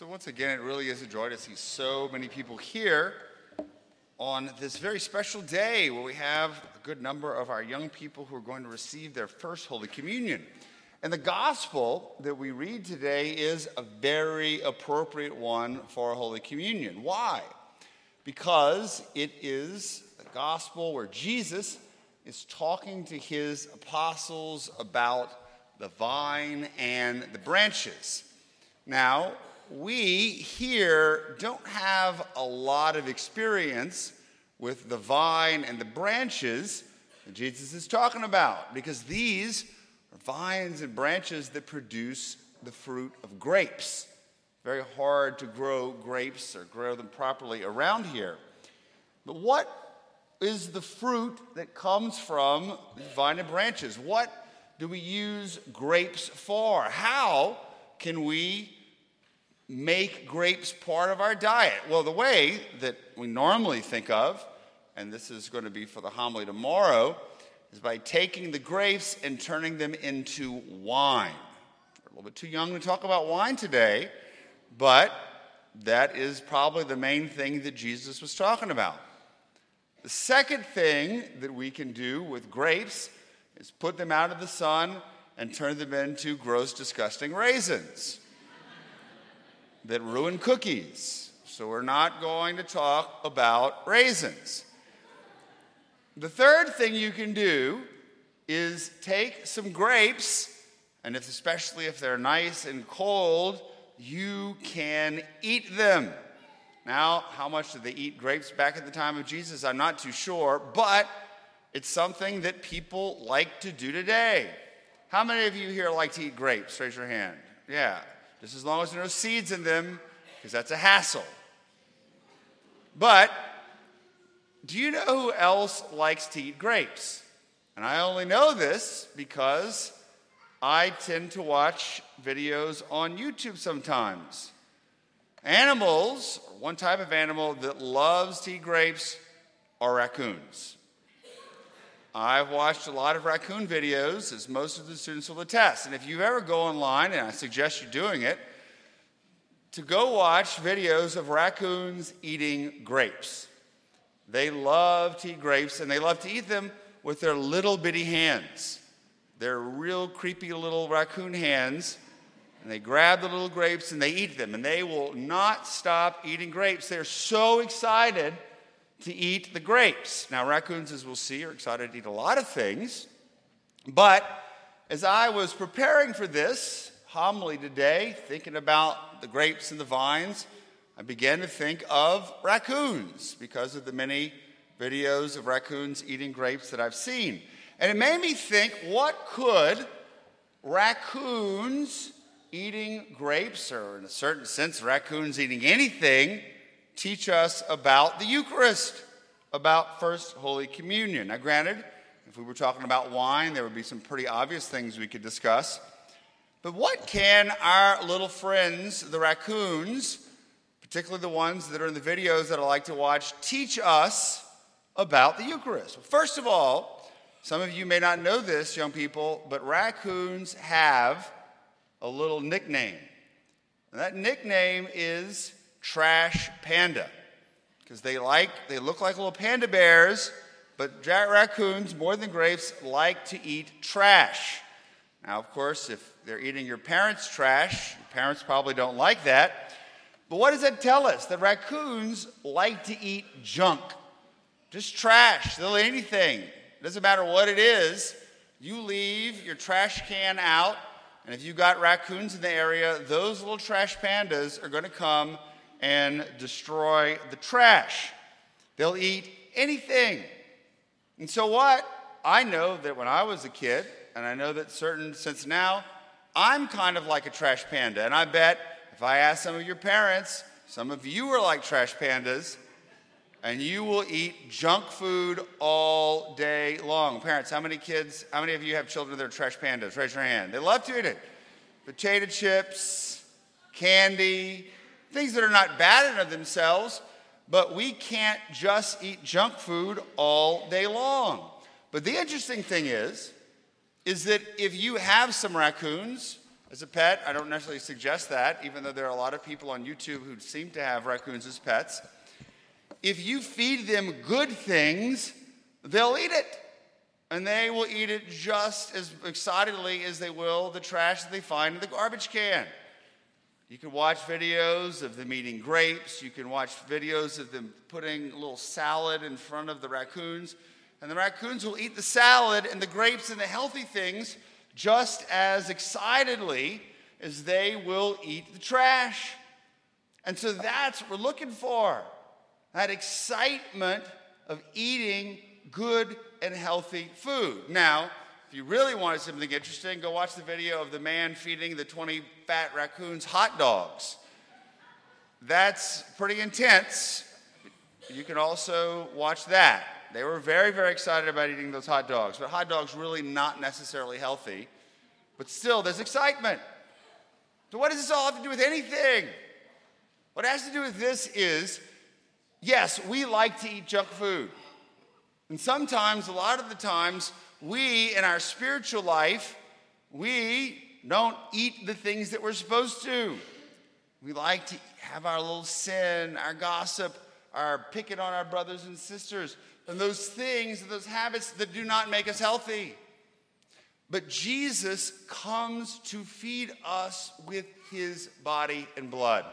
So, once again, it really is a joy to see so many people here on this very special day where we have a good number of our young people who are going to receive their first Holy Communion. And the gospel that we read today is a very appropriate one for Holy Communion. Why? Because it is a gospel where Jesus is talking to his apostles about the vine and the branches. Now, we here don't have a lot of experience with the vine and the branches that Jesus is talking about because these are vines and branches that produce the fruit of grapes. Very hard to grow grapes or grow them properly around here. But what is the fruit that comes from vine and branches? What do we use grapes for? How can we make grapes part of our diet? Well, the way that we normally think of, and this is going to be for the homily tomorrow, is by taking the grapes and turning them into wine. We're a little bit too young to talk about wine today, but that is probably the main thing that Jesus was talking about. The second thing that we can do with grapes is put them out of the sun and turn them into gross, disgusting raisins that ruin cookies. So we're not going to talk about raisins. The third thing you can do is take some grapes, and if, especially if they're nice and cold, you can eat them. Now, how much did they eat grapes back at the time of Jesus? I'm not too sure, but it's something that people like to do today. How many of you here like to eat grapes? Raise your hand. Yeah, just as long as there are no seeds in them, because that's a hassle. But do you know who else likes to eat grapes? And I only know this because I tend to watch videos on YouTube sometimes. Animals, one type of animal that loves to eat grapes, are raccoons. I've watched a lot of raccoon videos, as most of the students will attest. And if you ever go online, and I suggest you doing it, to go watch videos of raccoons eating grapes. They love to eat grapes, and they love to eat them with their little bitty hands. They're real creepy little raccoon hands, and they grab the little grapes and they eat them, and they will not stop eating grapes. They're so excited to eat the grapes. Now, raccoons, as we'll see, are excited to eat a lot of things. But as I was preparing for this homily today, thinking about the grapes and the vines, I began to think of raccoons because of the many videos of raccoons eating grapes that I've seen. And it made me think what could raccoons eating grapes, or in a certain sense, raccoons eating anything, teach us about the Eucharist, about First Holy Communion. Now, granted, if we were talking about wine, there would be some pretty obvious things we could discuss. But what can our little friends, the raccoons, particularly the ones that are in the videos that I like to watch, teach us about the Eucharist? Well, first of all, some of you may not know this, young people, but raccoons have a little nickname. And that nickname is trash panda. Because they like they look like little panda bears but raccoons more than grapes like to eat trash. Now of course if they're eating your parents trash your parents probably don't like that. But what does that tell us? That raccoons like to eat junk. Just trash. They'll eat anything. It doesn't matter what it is. You leave your trash can out and if you've got raccoons in the area those little trash pandas are going to come and destroy the trash. They'll eat anything. And so, what? I know that when I was a kid, and I know that certain since now, I'm kind of like a trash panda. And I bet if I ask some of your parents, some of you are like trash pandas, and you will eat junk food all day long. Parents, how many kids, how many of you have children that are trash pandas? Raise your hand. They love to eat it. Potato chips, candy, things that are not bad in of themselves, but we can't just eat junk food all day long. But the interesting thing is, is that if you have some raccoons, as a pet. I don't necessarily suggest that, even though there are a lot of people on YouTube who seem to have raccoons as pets. If you feed them good things, they'll eat it. And they will eat it just as excitedly as they will the trash that they find in the garbage can. You can watch videos of them eating grapes. You can watch videos of them putting a little salad in front of the raccoons. And the raccoons will eat the salad and the grapes and the healthy things just as excitedly as they will eat the trash. And so that's what we're looking for that excitement of eating good and healthy food. Now, if you really wanted something interesting, go watch the video of the man feeding the 20 fat raccoons hot dogs. That's pretty intense. You can also watch that. They were very, very excited about eating those hot dogs, but hot dogs really not necessarily healthy. But still, there's excitement. So, what does this all have to do with anything? What has to do with this is yes, we like to eat junk food. And sometimes, a lot of the times, we, in our spiritual life, we don't eat the things that we're supposed to. We like to have our little sin, our gossip, our picking on our brothers and sisters, and those things, those habits that do not make us healthy. But Jesus comes to feed us with his body and blood.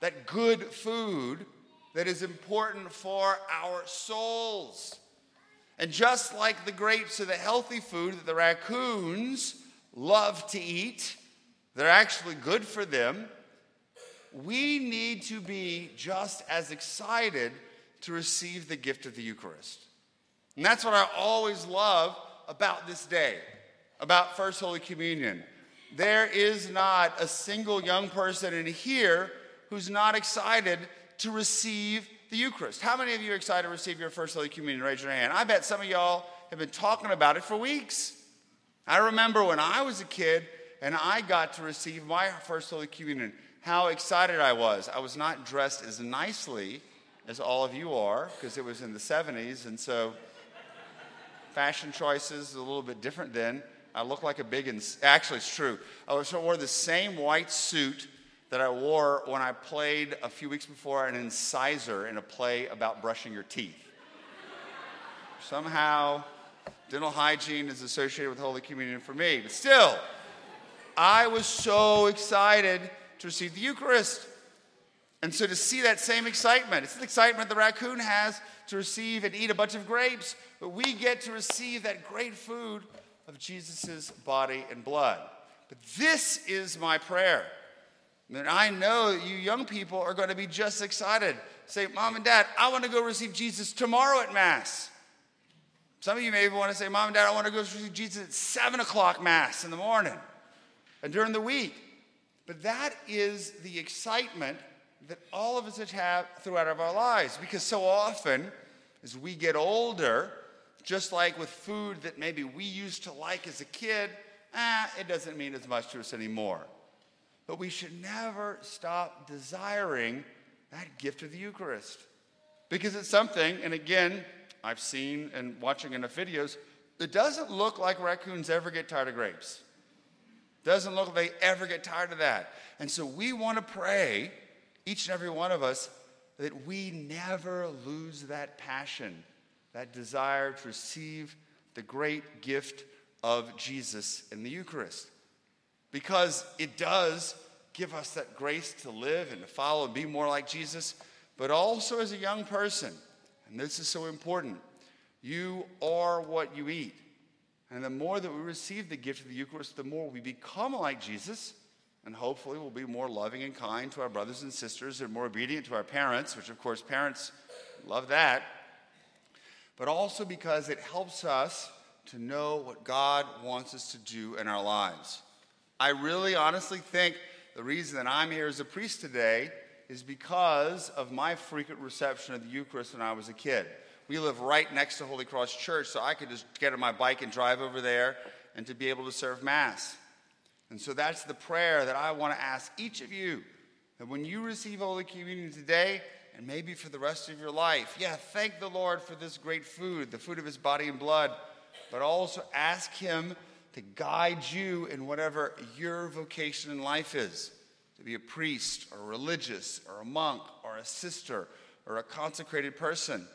That good food that is important for our souls. And just like the grapes are the healthy food that the raccoons love to eat, they're actually good for them. We need to be just as excited to receive the gift of the Eucharist. And that's what I always love about this day, about First Holy Communion. There is not a single young person in here who's not excited to receive the Eucharist. How many of you are excited to receive your first Holy Communion? Raise your hand. I bet some of y'all have been talking about it for weeks. I remember when I was a kid and I got to receive my first Holy Communion, how excited I was. I was not dressed as nicely as all of you are because it was in the 70s, and so fashion choices a little bit different then. I look like a big, ins- actually, it's true. I wore the same white suit that I wore when I played a few weeks before an incisor in a play about brushing your teeth. Somehow, dental hygiene is associated with Holy Communion for me. But still, I was so excited to receive the Eucharist. And so to see that same excitement, it's the excitement the raccoon has to receive and eat a bunch of grapes, but we get to receive that great food of Jesus' body and blood. But this is my prayer and I know you young people are going to be just excited. Say, Mom and Dad, I want to go receive Jesus tomorrow at Mass. Some of you maybe want to say, Mom and Dad, I want to go receive Jesus at 7 o'clock Mass in the morning and during the week. But that is the excitement that all of us have throughout our lives because so often as we get older, just like with food that maybe we used to like as a kid, ah, it doesn't mean as much to us anymore. But we should never stop desiring that gift of the Eucharist. Because it's something, and again, I've seen and watching enough videos, it doesn't look like raccoons ever get tired of grapes. Doesn't look like they ever get tired of that. And so we want to pray, each and every one of us, that we never lose that passion, that desire to receive the great gift of Jesus in the Eucharist because it does give us that grace to live and to follow and be more like Jesus, but also as a young person. And this is so important. You are what you eat. And the more that we receive the gift of the Eucharist, the more we become like Jesus. And hopefully, we'll be more loving and kind to our brothers and sisters and more obedient to our parents, which, of course, parents love that. But also because it helps us to know what God wants us to do in our lives. I really honestly think the reason that I'm here as a priest today is because of my frequent reception of the Eucharist when I was a kid. We live right next to Holy Cross Church, so I could just get on my bike and drive over there and to be able to serve Mass. And so that's the prayer that I want to ask each of you that when you receive Holy Communion today, and maybe for the rest of your life, yeah, thank the Lord for this great food, the food of His body and blood, but also ask Him to guide you in whatever your vocation in life is to be a priest or religious or a monk or a sister or a consecrated person,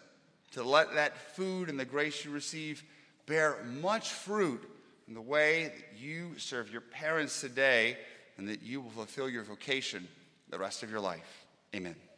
to let that food and the grace you receive bear much fruit in the way that you serve your parents today and that you will fulfill your vocation the rest of your life. Amen.